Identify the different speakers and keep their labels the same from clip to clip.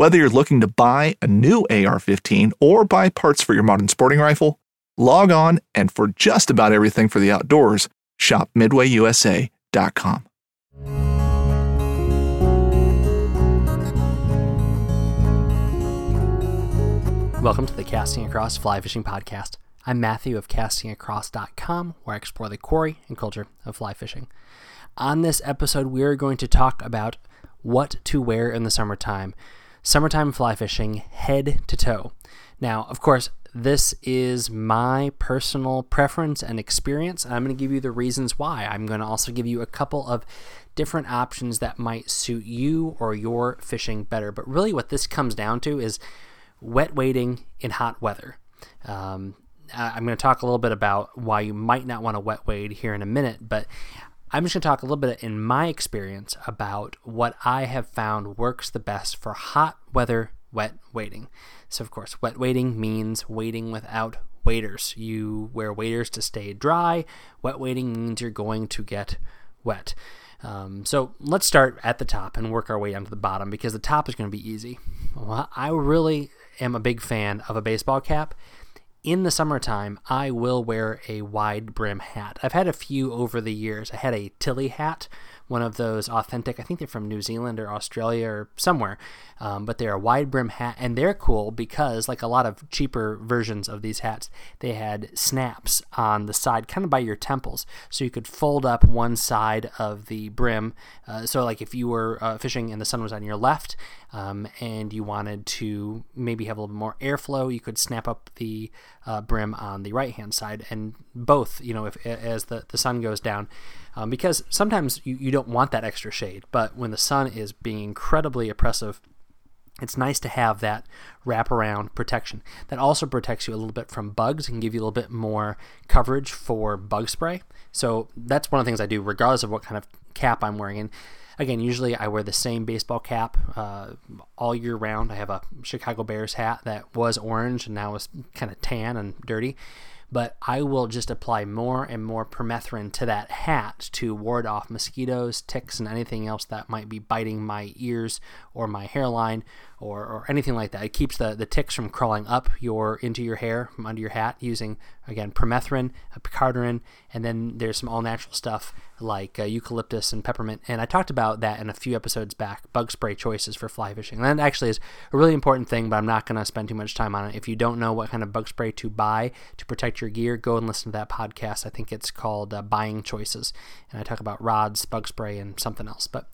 Speaker 1: Whether you're looking to buy a new AR 15 or buy parts for your modern sporting rifle, log on and for just about everything for the outdoors, shop MidwayUSA.com.
Speaker 2: Welcome to the Casting Across Fly Fishing Podcast. I'm Matthew of castingacross.com, where I explore the quarry and culture of fly fishing. On this episode, we are going to talk about what to wear in the summertime. Summertime fly fishing, head to toe. Now, of course, this is my personal preference and experience. I'm going to give you the reasons why. I'm going to also give you a couple of different options that might suit you or your fishing better. But really, what this comes down to is wet wading in hot weather. Um, I'm going to talk a little bit about why you might not want to wet wade here in a minute, but I'm just going to talk a little bit in my experience about what I have found works the best for hot weather wet wading. So, of course, wet wading means wading without waders. You wear waders to stay dry. Wet wading means you're going to get wet. Um, so let's start at the top and work our way down to the bottom because the top is going to be easy. Well, I really am a big fan of a baseball cap. In the summertime, I will wear a wide brim hat. I've had a few over the years. I had a Tilley hat, one of those authentic, I think they're from New Zealand or Australia or somewhere, um, but they're a wide brim hat and they're cool because, like a lot of cheaper versions of these hats, they had snaps on the side, kind of by your temples, so you could fold up one side of the brim. Uh, so, like if you were uh, fishing and the sun was on your left, um, and you wanted to maybe have a little bit more airflow, you could snap up the uh, brim on the right hand side, and both, you know, if as the, the sun goes down, um, because sometimes you, you don't want that extra shade, but when the sun is being incredibly oppressive, it's nice to have that wraparound protection. That also protects you a little bit from bugs and give you a little bit more coverage for bug spray. So that's one of the things I do, regardless of what kind of cap I'm wearing. And again, usually I wear the same baseball cap uh, all year round. I have a Chicago Bears hat that was orange and now is kind of tan and dirty but I will just apply more and more permethrin to that hat to ward off mosquitoes, ticks, and anything else that might be biting my ears or my hairline or, or anything like that. It keeps the, the ticks from crawling up your into your hair from under your hat using again permethrin, picaridin, and then there's some all natural stuff like uh, eucalyptus and peppermint. And I talked about that in a few episodes back. Bug spray choices for fly fishing. And that actually is a really important thing, but I'm not going to spend too much time on it. If you don't know what kind of bug spray to buy to protect your gear, go and listen to that podcast. I think it's called uh, Buying Choices, and I talk about rods, bug spray, and something else. But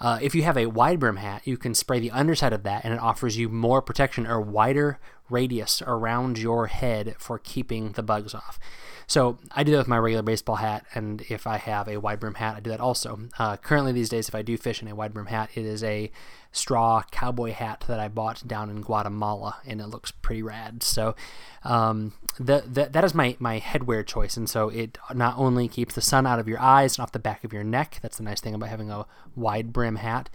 Speaker 2: uh, if you have a wide brim hat, you can spray the underside of that and it offers you more protection or wider radius around your head for keeping the bugs off. So I do that with my regular baseball hat, and if I have a wide brim hat, I do that also. Uh, currently, these days, if I do fish in a wide brim hat, it is a straw cowboy hat that I bought down in Guatemala, and it looks pretty rad. So um, the, the, that is my, my headwear choice, and so it not only keeps the sun out of your eyes and off the back of your neck, that's the nice thing about having a wide brim hat,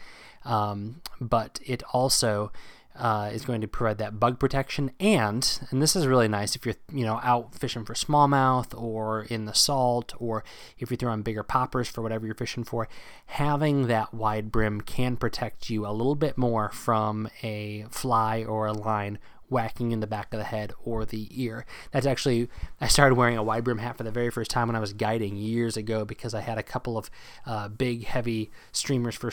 Speaker 2: um, but it also uh, is going to provide that bug protection. And and this is really nice if you're you know out fishing for smallmouth or in the salt or if you're throwing bigger poppers for whatever you're fishing for having that wide brim can protect you a little bit more from a fly or a line whacking in the back of the head or the ear. That's actually, I started wearing a wide brim hat for the very first time when I was guiding years ago because I had a couple of uh, big, heavy streamers for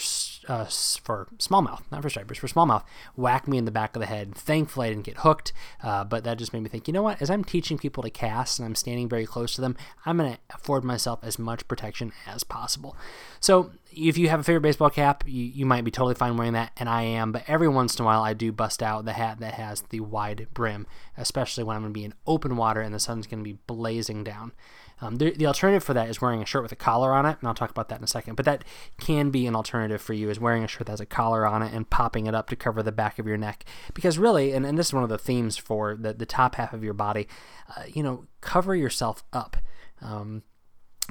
Speaker 2: uh, for smallmouth, not for stripers, for smallmouth, whack me in the back of the head. Thankfully, I didn't get hooked, uh, but that just made me think, you know what? As I'm teaching people to cast and I'm standing very close to them, I'm going to afford myself as much protection as possible. So if you have a favorite baseball cap, you, you might be totally fine wearing that, and I am. But every once in a while, I do bust out the hat that has the wide brim, especially when I'm going to be in open water and the sun's going to be blazing down. Um, the, the alternative for that is wearing a shirt with a collar on it, and I'll talk about that in a second. But that can be an alternative for you, is wearing a shirt that has a collar on it and popping it up to cover the back of your neck. Because really, and, and this is one of the themes for the, the top half of your body, uh, you know, cover yourself up. Um,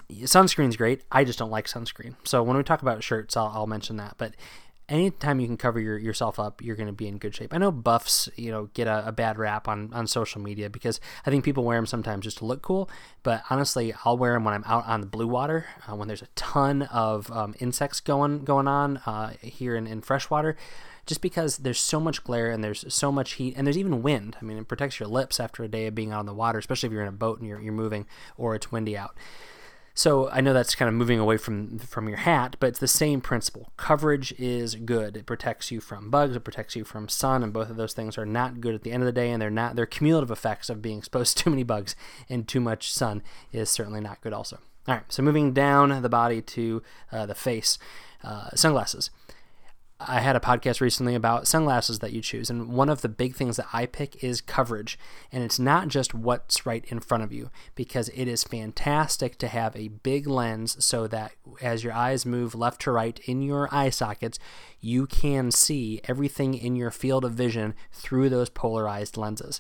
Speaker 2: sunscreen's great. I just don't like sunscreen. So when we talk about shirts, I'll, I'll mention that. But anytime you can cover your, yourself up, you're going to be in good shape. I know buffs, you know, get a, a, bad rap on, on social media because I think people wear them sometimes just to look cool. But honestly, I'll wear them when I'm out on the blue water, uh, when there's a ton of um, insects going going on uh, here in, in freshwater. Just because there's so much glare and there's so much heat and there's even wind. I mean, it protects your lips after a day of being out on the water, especially if you're in a boat and you're, you're moving or it's windy out. So I know that's kind of moving away from from your hat, but it's the same principle. Coverage is good. It protects you from bugs, it protects you from sun, and both of those things are not good at the end of the day, and they're not they're cumulative effects of being exposed to too many bugs and too much sun is certainly not good also. All right, so moving down the body to uh, the face, uh, sunglasses. I had a podcast recently about sunglasses that you choose, and one of the big things that I pick is coverage. And it's not just what's right in front of you, because it is fantastic to have a big lens so that as your eyes move left to right in your eye sockets, you can see everything in your field of vision through those polarized lenses.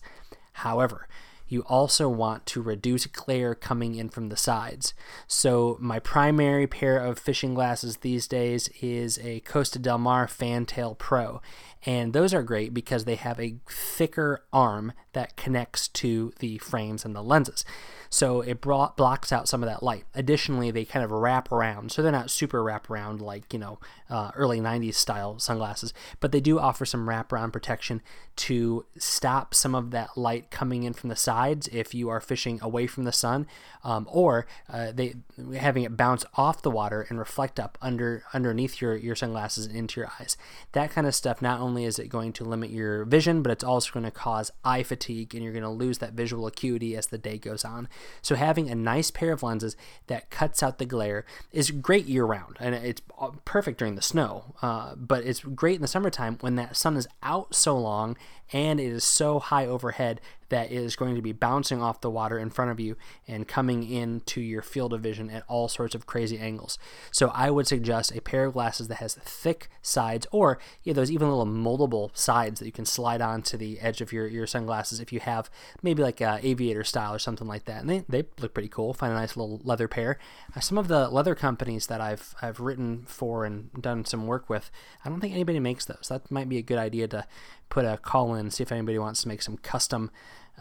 Speaker 2: However, you also want to reduce glare coming in from the sides. So my primary pair of fishing glasses these days is a Costa Del Mar Fantail Pro. And those are great because they have a thicker arm that connects to the frames and the lenses so it blocks out some of that light. Additionally, they kind of wrap around, so they're not super wrap around like you know uh, early '90s style sunglasses, but they do offer some wrap around protection to stop some of that light coming in from the sides if you are fishing away from the sun, um, or uh, they having it bounce off the water and reflect up under underneath your your sunglasses into your eyes. That kind of stuff. Not only is it going to limit your vision, but it's also going to cause eye fatigue, and you're going to lose that visual acuity as the day goes on. So having a nice pair of lenses that cuts out the glare is great year round, and it's perfect during the snow. Uh, but it's great in the summertime when that sun is out so long and it is so high overhead that it is going to be bouncing off the water in front of you and coming into your field of vision at all sorts of crazy angles. So I would suggest a pair of glasses that has thick sides or yeah, those even little moldable sides that you can slide onto the edge of your, your sunglasses if you have maybe like a aviator style or something like that. And they, they look pretty cool. Find a nice little leather pair. Uh, some of the leather companies that I've I've written for and done some work with, I don't think anybody makes those. That might be a good idea to put a call in, see if anybody wants to make some custom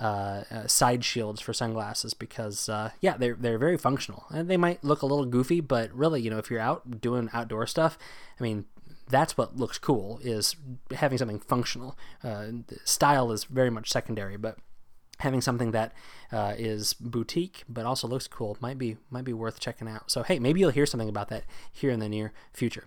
Speaker 2: uh, uh, side shields for sunglasses because uh, yeah, they're they're very functional and they might look a little goofy, but really, you know, if you're out doing outdoor stuff, I mean, that's what looks cool is having something functional. Uh, style is very much secondary, but having something that uh, is boutique but also looks cool might be might be worth checking out. So hey, maybe you'll hear something about that here in the near future.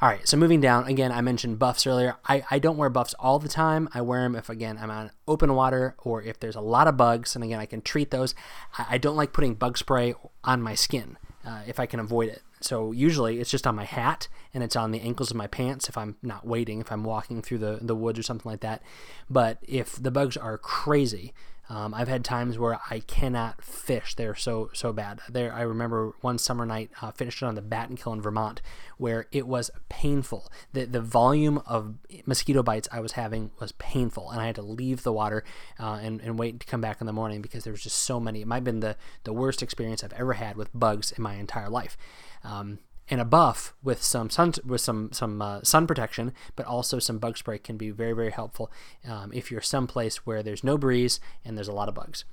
Speaker 2: All right, so moving down again, I mentioned buffs earlier. I, I don't wear buffs all the time. I wear them if again I'm on open water or if there's a lot of bugs, and again I can treat those. I, I don't like putting bug spray on my skin uh, if I can avoid it. So usually it's just on my hat and it's on the ankles of my pants if I'm not wading, if I'm walking through the, the woods or something like that. But if the bugs are crazy, um, I've had times where I cannot fish. They're so so bad. There, I remember one summer night uh, finished on the Battenkill in Vermont, where it was painful. the The volume of mosquito bites I was having was painful, and I had to leave the water uh, and and wait to come back in the morning because there was just so many. It might have been the the worst experience I've ever had with bugs in my entire life. Um, and a buff with some sun with some some uh, sun protection, but also some bug spray can be very very helpful um, if you're someplace where there's no breeze and there's a lot of bugs.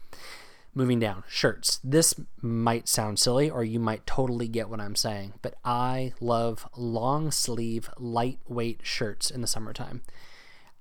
Speaker 2: Moving down, shirts. This might sound silly, or you might totally get what I'm saying, but I love long sleeve, lightweight shirts in the summertime.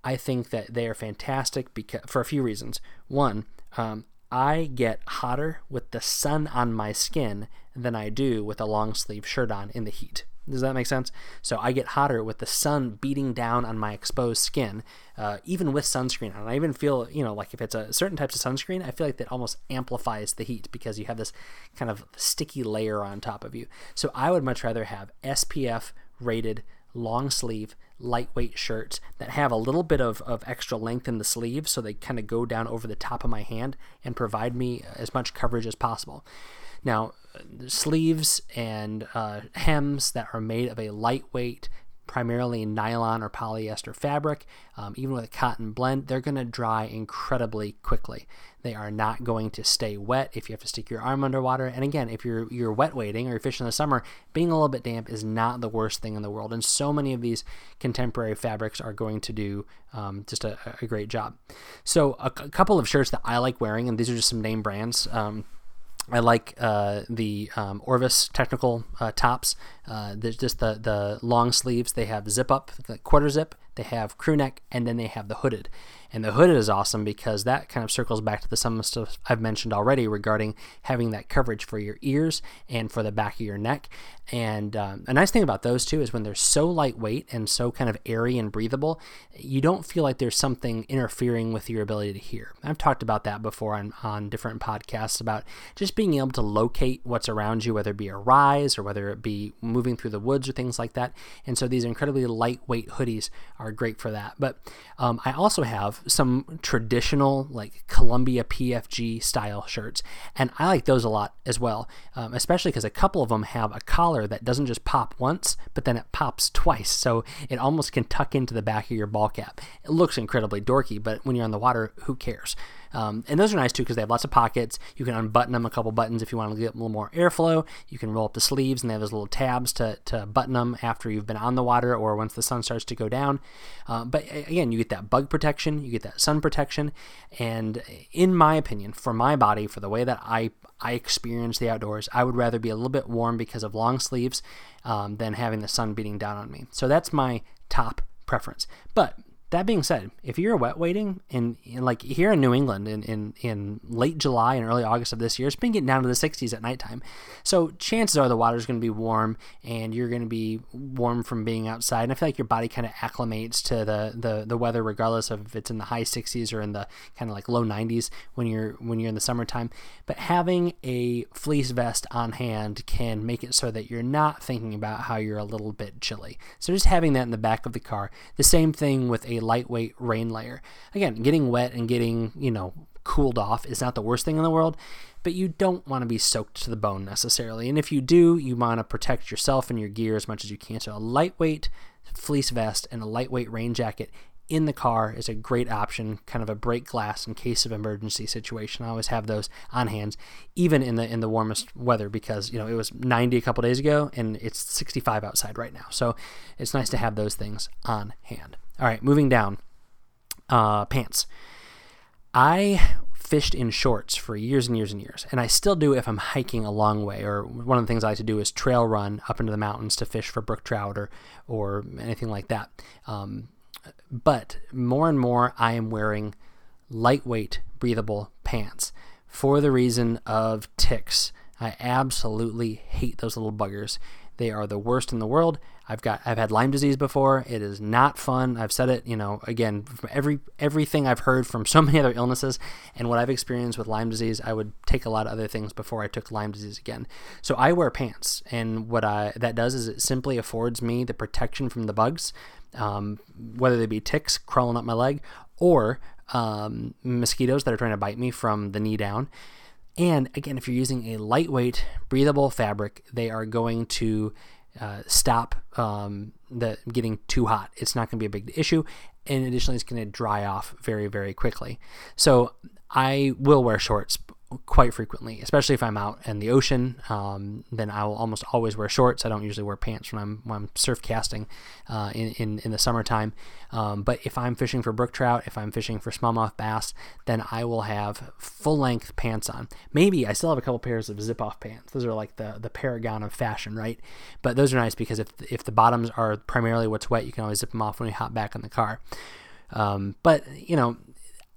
Speaker 2: I think that they are fantastic because for a few reasons. One, um, I get hotter with the sun on my skin than I do with a long sleeve shirt on in the heat. Does that make sense? So I get hotter with the sun beating down on my exposed skin, uh, even with sunscreen on. I even feel, you know, like if it's a certain types of sunscreen, I feel like that almost amplifies the heat because you have this kind of sticky layer on top of you. So I would much rather have SPF rated long sleeve lightweight shirts that have a little bit of, of extra length in the sleeves so they kind of go down over the top of my hand and provide me as much coverage as possible. Now, sleeves and uh, hems that are made of a lightweight, primarily nylon or polyester fabric, um, even with a cotton blend, they're going to dry incredibly quickly. They are not going to stay wet if you have to stick your arm underwater. And again, if you're you're wet wading or you're fishing in the summer, being a little bit damp is not the worst thing in the world. And so many of these contemporary fabrics are going to do um, just a, a, great job. So a, a, couple of shirts that I like wearing, and these are just some name brands. Um, I like uh, the um, Orvis technical uh, tops. Uh, there's just the the long sleeves. They have zip up, the quarter zip. They have crew neck, and then they have the hooded. And the hooded is awesome because that kind of circles back to the some stuff I've mentioned already regarding having that coverage for your ears and for the back of your neck. And um, a nice thing about those too is when they're so lightweight and so kind of airy and breathable, you don't feel like there's something interfering with your ability to hear. I've talked about that before on, on different podcasts about just being able to locate what's around you, whether it be a rise or whether it be moving through the woods or things like that. And so these incredibly lightweight hoodies are great for that. But um, I also have some traditional like Columbia PFG style shirts, and I like those a lot as well, um, especially because a couple of them have a collar that doesn't just pop once, but then it pops twice, so it almost can tuck into the back of your ball cap. It looks incredibly dorky, but when you're on the water, who cares? Um, and those are nice too because they have lots of pockets. You can unbutton them a couple buttons if you want to get a little more airflow. You can roll up the sleeves and they have those little tabs to, to button them after you've been on the water or once the sun starts to go down. Uh, but again, you get that bug protection, you get that sun protection. And in my opinion, for my body, for the way that I, I experience the outdoors, I would rather be a little bit warm because of long sleeves um, than having the sun beating down on me. So that's my top preference. But that being said, if you're wet wading in, in, like here in New England in, in, in late July and early August of this year, it's been getting down to the 60s at nighttime. So chances are the water's going to be warm and you're going to be warm from being outside. And I feel like your body kind of acclimates to the, the, the weather regardless of if it's in the high 60s or in the kind of like low 90s when you're when you're in the summertime. But having a fleece vest on hand can make it so that you're not thinking about how you're a little bit chilly. So just having that in the back of the car. The same thing with a lightweight rain layer. Again, getting wet and getting, you know, cooled off is not the worst thing in the world, but you don't want to be soaked to the bone necessarily. And if you do, you want to protect yourself and your gear as much as you can. So a lightweight fleece vest and a lightweight rain jacket in the car is a great option, kind of a break glass in case of emergency situation. I always have those on hand, even in the in the warmest weather, because you know it was 90 a couple days ago and it's 65 outside right now. So it's nice to have those things on hand. All right, moving down. Uh, pants. I fished in shorts for years and years and years, and I still do if I'm hiking a long way. Or one of the things I like to do is trail run up into the mountains to fish for brook trout or or anything like that. Um, but more and more, I am wearing lightweight, breathable pants for the reason of ticks. I absolutely hate those little buggers. They are the worst in the world. I've got I've had Lyme disease before. It is not fun. I've said it, you know, again, every everything I've heard from so many other illnesses and what I've experienced with Lyme disease, I would take a lot of other things before I took Lyme disease again. So I wear pants, and what I that does is it simply affords me the protection from the bugs, um, whether they be ticks crawling up my leg or um, mosquitoes that are trying to bite me from the knee down. And again, if you're using a lightweight, breathable fabric, they are going to uh, stop um, the getting too hot. It's not going to be a big issue, and additionally, it's going to dry off very, very quickly. So I will wear shorts quite frequently, especially if I'm out in the ocean. Um, then I will almost always wear shorts. I don't usually wear pants when I'm when I'm surf casting uh, in, in in the summertime. Um, but if I'm fishing for brook trout, if I'm fishing for smallmouth bass, then I will have full length pants on. Maybe I still have a couple pairs of zip off pants. Those are like the the paragon of fashion, right? But those are nice because if if the bottoms are primarily what's wet, you can always zip them off when you hop back in the car. Um, but you know,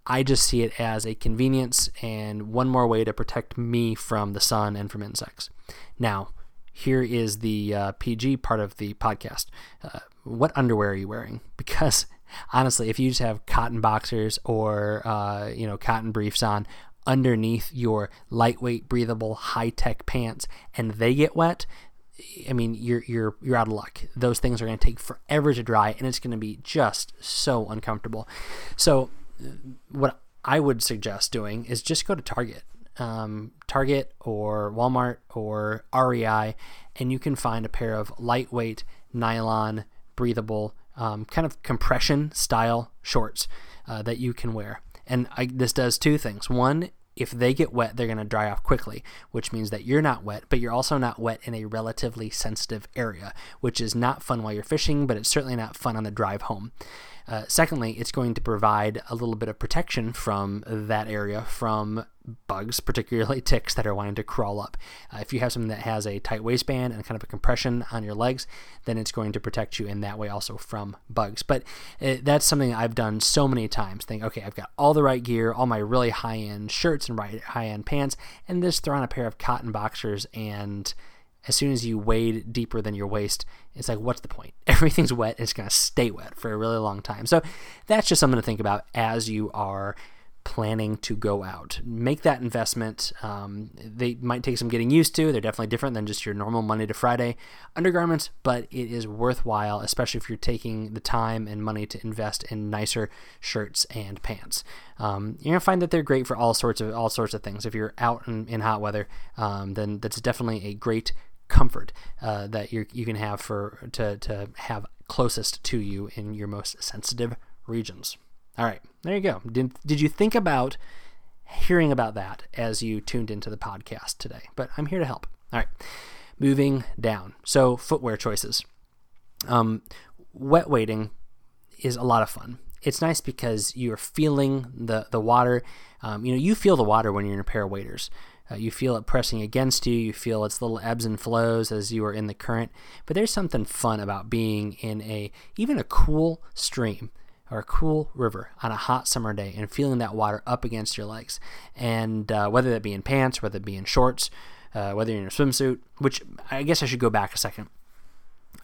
Speaker 2: I just see it as a convenience and one more way to protect me from the sun and from insects. Now, here is the uh, PG part of the podcast. Uh, what underwear are you wearing? Because honestly, if you just have cotton boxers or uh, you know cotton briefs on underneath your lightweight, breathable, high-tech pants, and they get wet, I mean, you're you're you're out of luck. Those things are going to take forever to dry, and it's going to be just so uncomfortable. So what I would suggest doing is just go to Target, um, Target or Walmart or REI, and you can find a pair of lightweight nylon, breathable, um, kind of compression style shorts uh, that you can wear. And I, this does two things. One, if they get wet, they're going to dry off quickly, which means that you're not wet, but you're also not wet in a relatively sensitive area, which is not fun while you're fishing, but it's certainly not fun on the drive home. Uh, secondly, it's going to provide a little bit of protection from that area from bugs, particularly ticks that are wanting to crawl up. Uh, if you have something that has a tight waistband and kind of a compression on your legs, then it's going to protect you in that way also from bugs. But uh, that's something I've done so many times. Think, okay, I've got all the right gear, all my really high end shirts and right high end pants, and just throw on a pair of cotton boxers and as soon as you wade deeper than your waist, it's like, what's the point? Everything's wet. It's going to stay wet for a really long time. So that's just something to think about as you are planning to go out. Make that investment. Um, they might take some getting used to. They're definitely different than just your normal Monday to Friday undergarments, but it is worthwhile, especially if you're taking the time and money to invest in nicer shirts and pants. Um, you're gonna find that they're great for all sorts of all sorts of things. If you're out in, in hot weather, um, then that's definitely a great comfort uh, that you you can have for to to have closest to you in your most sensitive regions. All right, there you go. Did did you think about hearing about that as you tuned into the podcast today? But I'm here to help. All right, moving down. So footwear choices. Um, wet wading is a lot of fun. It's nice because you're feeling the the water. Um, you know, you feel the water when you're in a pair of waders. Uh, you feel it pressing against you. You feel its little ebbs and flows as you are in the current. But there's something fun about being in a even a cool stream or a cool river on a hot summer day and feeling that water up against your legs. And uh, whether that be in pants, whether it be in shorts, uh, whether you're in a swimsuit, which I guess I should go back a second.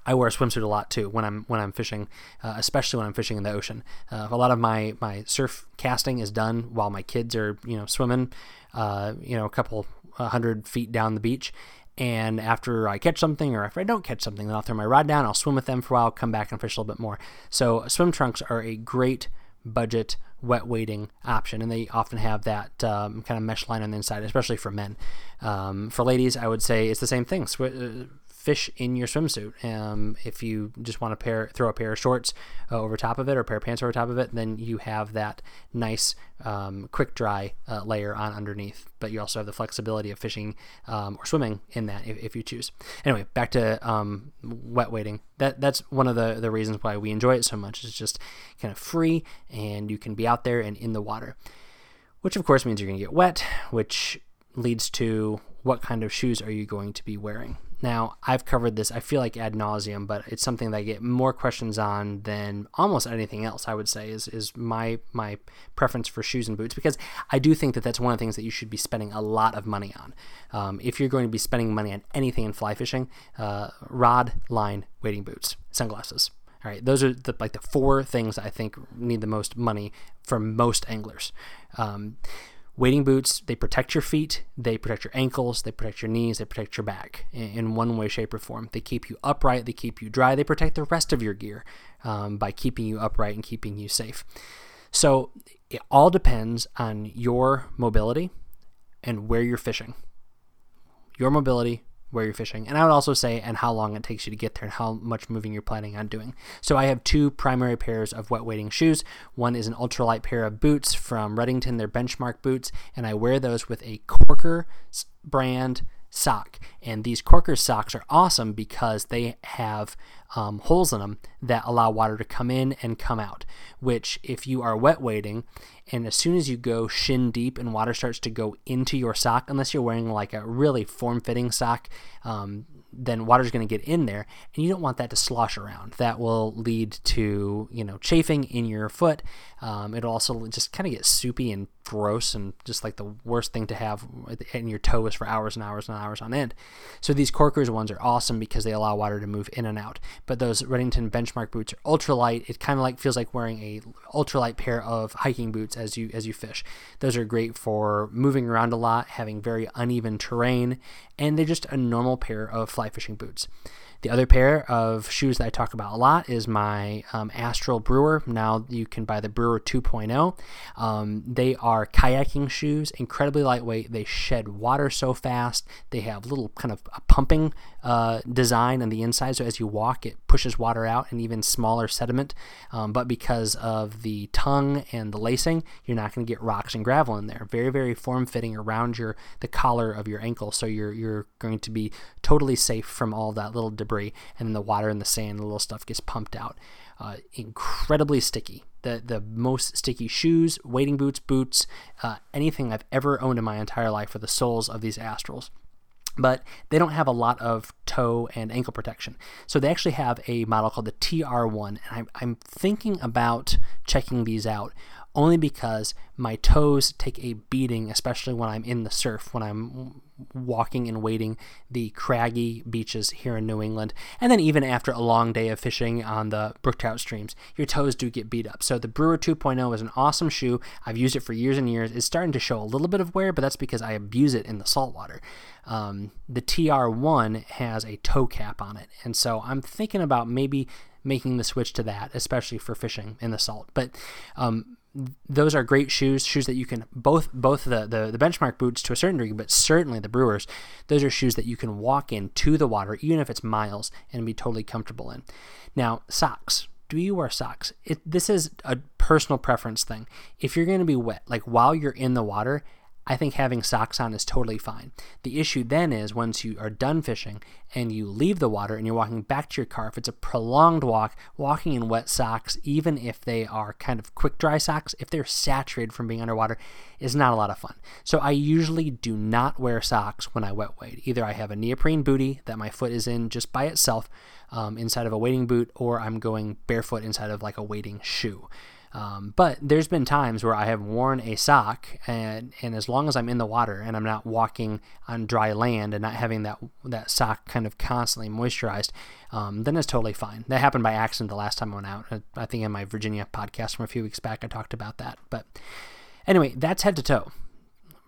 Speaker 2: I wear a swimsuit a lot too when I'm when I'm fishing, uh, especially when I'm fishing in the ocean. Uh, a lot of my my surf casting is done while my kids are you know swimming, uh, you know a couple hundred feet down the beach. And after I catch something, or if I don't catch something, then I'll throw my rod down. I'll swim with them for a while, come back and fish a little bit more. So swim trunks are a great budget wet wading option, and they often have that um, kind of mesh line on the inside, especially for men. Um, for ladies, I would say it's the same thing. Sw- fish in your swimsuit. Um, if you just want to pair, throw a pair of shorts uh, over top of it or a pair of pants over top of it, then you have that nice um, quick dry uh, layer on underneath. But you also have the flexibility of fishing um, or swimming in that if, if, you choose. Anyway, back to um, wet wading. That that's one of the the reasons why we enjoy it so much. It's just kind of free, and you can be out there and in the water, which of course means you're going to get wet, which leads to what kind of shoes are you going to be wearing. Now, I've covered this, I feel like ad nauseum, but it's something that I get more questions on than almost anything else, I would say, is, is my, my preference for shoes and boots, because I do think that that's one of the things that you should be spending a lot of money on. Um, if you're going to be spending money on anything in fly fishing, uh, rod, line, wading boots, sunglasses. All right, those are the, like the four things I think need the most money for most anglers. Um, Wading boots, they protect your feet, they protect your ankles, they protect your knees, they protect your back in, one way, shape, or form. They keep you upright, they keep you dry, they protect the rest of your gear um, by keeping you upright and keeping you safe. So it all depends on your mobility and where you're fishing. Your mobility, where you're fishing. And I would also say, and how long it takes you to get there and how much moving you're planning on doing. So I have two primary pairs of wet wading shoes. One is an ultralight pair of boots from Redington, they're benchmark boots, and I wear those with a Korker brand sock. And these Korker socks are awesome because they have um, holes in them that allow water to come in and come out. Which, if you are wet wading, and as soon as you go shin deep and water starts to go into your sock, unless you're wearing like a really form fitting sock, um, then water's going to get in there and you don't want that to slosh around. That will lead to you know chafing in your foot. Um, it'll also just kind of get soupy and gross and just like the worst thing to have in your toes for hours and hours and hours on end. So these Korkers ones are awesome because they allow water to move in and out. But those redington benchmark boots are ultralight. It kind of like feels like wearing a ultralight pair of hiking boots as you as you fish. Those are great for moving around a lot having very uneven terrain and they're just a normal pair of fly fishing boots. The other pair of shoes that I talk about a lot is my um, Astral Brewer. Now you can buy the Brewer 2.0. Um, they are kayaking shoes, incredibly lightweight. They shed water so fast. They have little kind of a pumping uh, design on the inside, so as you walk, it pushes water out and even smaller sediment. Um, but because of the tongue and the lacing, you're not going to get rocks and gravel in there. Very, very form fitting around your the collar of your ankle, so you're you're going to be totally safe from all that little debris, and then the water and the sand, the little stuff gets pumped out. Uh, incredibly sticky. The the most sticky shoes, wading boots, boots, uh, anything I've ever owned in my entire life are the soles of these Astrals but they don't have a lot of toe and ankle protection. So they actually have a model called the TR1, and I'm, I'm thinking about checking these out only because my toes take a beating, especially when I'm in the surf, when I'm walking and wading the craggy beaches here in New England. And then even after a long day of fishing on the brook trout streams, your toes do get beat up. So the Brewer 2.0 is an awesome shoe. I've used it for years and years. It's starting to show a little bit of wear, but that's because I abuse it in the saltwater. Um, the TR1 has a toe cap on it. And so I'm thinking about maybe making the switch to that, especially for fishing in the salt. But um, those are great shoes, shoes that you can both both the, the the benchmark boots to a certain degree, but certainly the Brewers. Those are shoes that you can walk in to the water, even if it's miles, and be totally comfortable in. Now socks. Do you wear socks? It, this is a personal preference thing. If you're going to be wet, like while you're in the water, I think having socks on is totally fine. The issue then is once you are done fishing and you leave the water and you're walking back to your car, if it's a prolonged walk, walking in wet socks, even if they are kind of quick dry socks, if they're saturated from being underwater, is not a lot of fun. So I usually do not wear socks when I wet wade. Either I have a neoprene booty that my foot is in just by itself um, inside of a wading boot, or I'm going barefoot inside of like a wading shoe. Um, but there's been times where I have worn a sock, and, and as long as I'm in the water and I'm not walking on dry land and not having that that sock kind of constantly moisturized, um, then it's totally fine. That happened by accident the last time I went out. I think in my Virginia podcast from a few weeks back, I talked about that. But anyway, that's head to toe,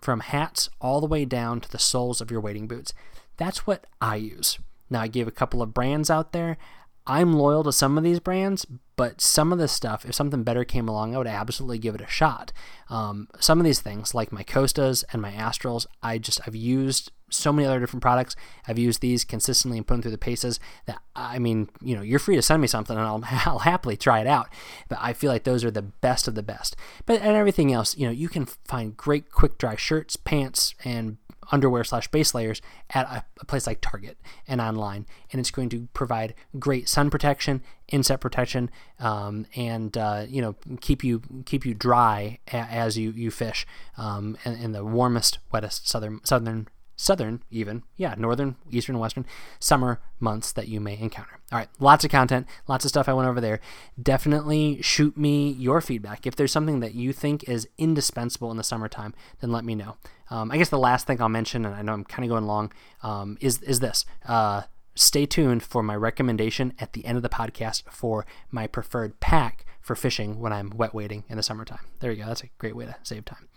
Speaker 2: from hats all the way down to the soles of your wading boots. That's what I use. Now, I gave a couple of brands out there. I'm loyal to some of these brands, but some of this stuff, if something better came along, I would absolutely give it a shot. Um, some of these things, like my Costas and my Astrals, I just I've used so many other different products. I've used these consistently and put them through the paces. That I mean, you know, you're free to send me something and I'll, I'll happily try it out. But I feel like those are the best of the best. But and everything else, you know, you can find great quick dry shirts, pants, and underwear slash base layers at a, a, place like Target and online, and it's going to provide great sun protection, insect protection, um, and uh, you know keep you keep you dry a, as you you fish um, in, in, the warmest, wettest southern southern southern, even, yeah, northern, eastern, western summer months that you may encounter. All right, lots of content, lots of stuff I went over there. Definitely shoot me your feedback. If there's something that you think is indispensable in the summertime, then let me know. Um, I guess the last thing I'll mention, and I know I'm kind of going long, um, is is this. Uh, stay tuned for my recommendation at the end of the podcast for my preferred pack for fishing when I'm wet wading in the summertime. There you go. That's a great way to save time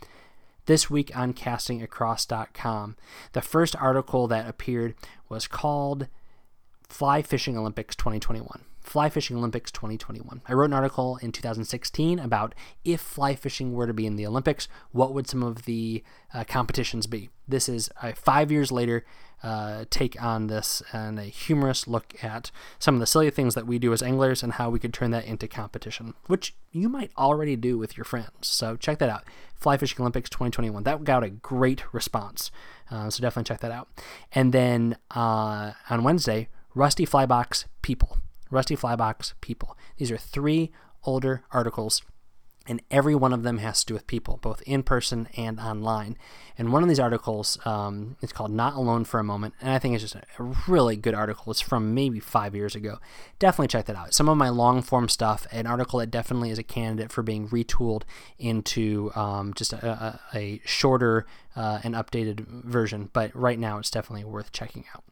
Speaker 2: this week on castingacross.com. The first article that appeared was called Fly Fishing Olympics 2021. Fly Fishing Olympics 2021. I wrote an article in 2016 about if fly fishing were to be in the Olympics, what would some of the uh, competitions be? This is uh, five years later uh, take on this and a humorous look at some of the silly things that we do as anglers and how we could turn that into competition, which you might already do with your friends. So check that out. Fly Fishing Olympics 2021. That got a great response. Uh, so definitely check that out. And then uh, on Wednesday, Rusty Flybox People. Rusty Flybox People. These are three older articles and every one of them has to do with people, both in person and online. And one of these articles, um, it's called "Not Alone for a Moment," and I think it's just a really good article. It's from maybe five years ago. Definitely check that out. Some of my long form stuff, an article that definitely is a candidate for being retooled into um, just a, a, a shorter uh, and updated version. But right now, it's definitely worth checking out.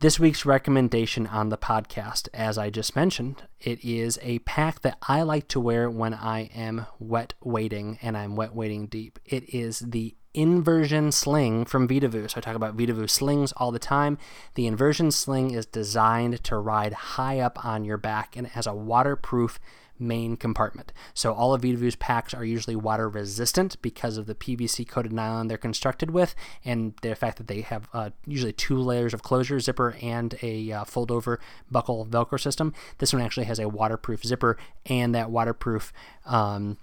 Speaker 2: This week's recommendation on the podcast, as I just mentioned, it is a pack that I like to wear when I am wet wading and I'm wet wading deep. It is the inversion sling from Vedavoo. So I talk about Vedavoo slings all the time. The inversion sling is designed to ride high up on your back and it has a waterproof main compartment. So all of Vedavoo's packs are usually water resistant because of the PVC coated nylon they're constructed with and the fact that they have uh, usually two layers of closure, zipper, and a uh, fold over buckle Velcro system. This one actually has a waterproof zipper and that waterproof. Um,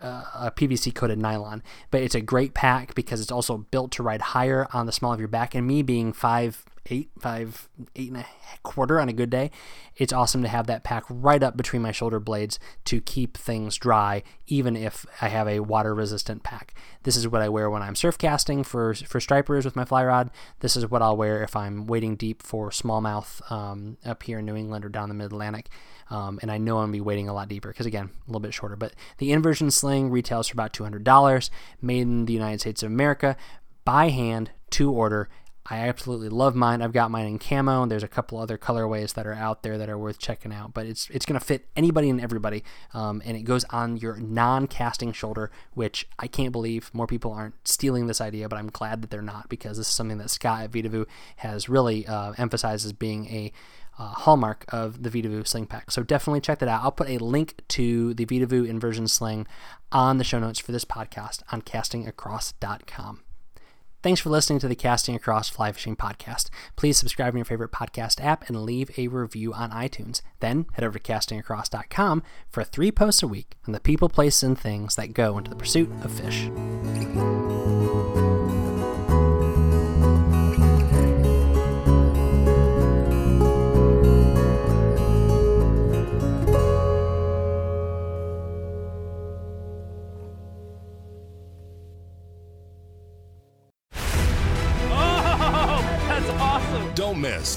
Speaker 2: uh, PVC coated nylon, but it's a great pack because it's also built to ride higher on the small of your back. And me being five eight, five, eight and a quarter on a good day, it's awesome to have that pack right up between my shoulder blades to keep things dry, even if I have a water resistant pack. This is what I wear when I'm surf casting for for stripers with my fly rod. This is what I'll wear if I'm wading deep for smallmouth um, up here in New England or down the Mid Atlantic. Um, and I know I'm gonna be wading a lot deeper because again, a little bit shorter. But the inversion sling retails for about $200, made in the United States of America, by hand to order. I absolutely love mine. I've got mine in camo, and there's a couple other colorways that are out there that are worth checking out. But it's it's going to fit anybody and everybody, um, and it goes on your non-casting shoulder, which I can't believe more people aren't stealing this idea. But I'm glad that they're not because this is something that Scott at Vedavoo has really uh, emphasized as being a uh, hallmark of the Vedavoo sling pack. So definitely check that out. I'll put a link to the Vedavoo inversion sling on the show notes for this podcast on castingacross.com. Thanks for listening to the Casting Across Fly Fishing Podcast. Please subscribe in your favorite podcast app and leave a review on iTunes. Then head over to castingacross.com for three posts a week on the people, places, and things that go into the pursuit of fish.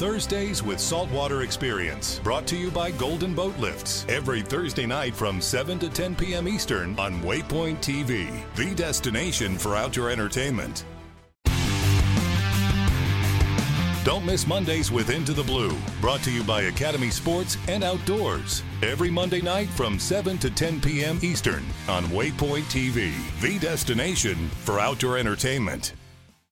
Speaker 3: Thursdays with Saltwater Experience, brought to you by Golden Boat Lifts. Every Thursday night from 7 to 10 p.m. Eastern on Waypoint TV, the destination for outdoor entertainment. Don't miss Mondays with Into the Blue, brought to you by Academy Sports and Outdoors. Every Monday night from 7 to 10 p.m. Eastern on Waypoint TV, the destination for outdoor entertainment.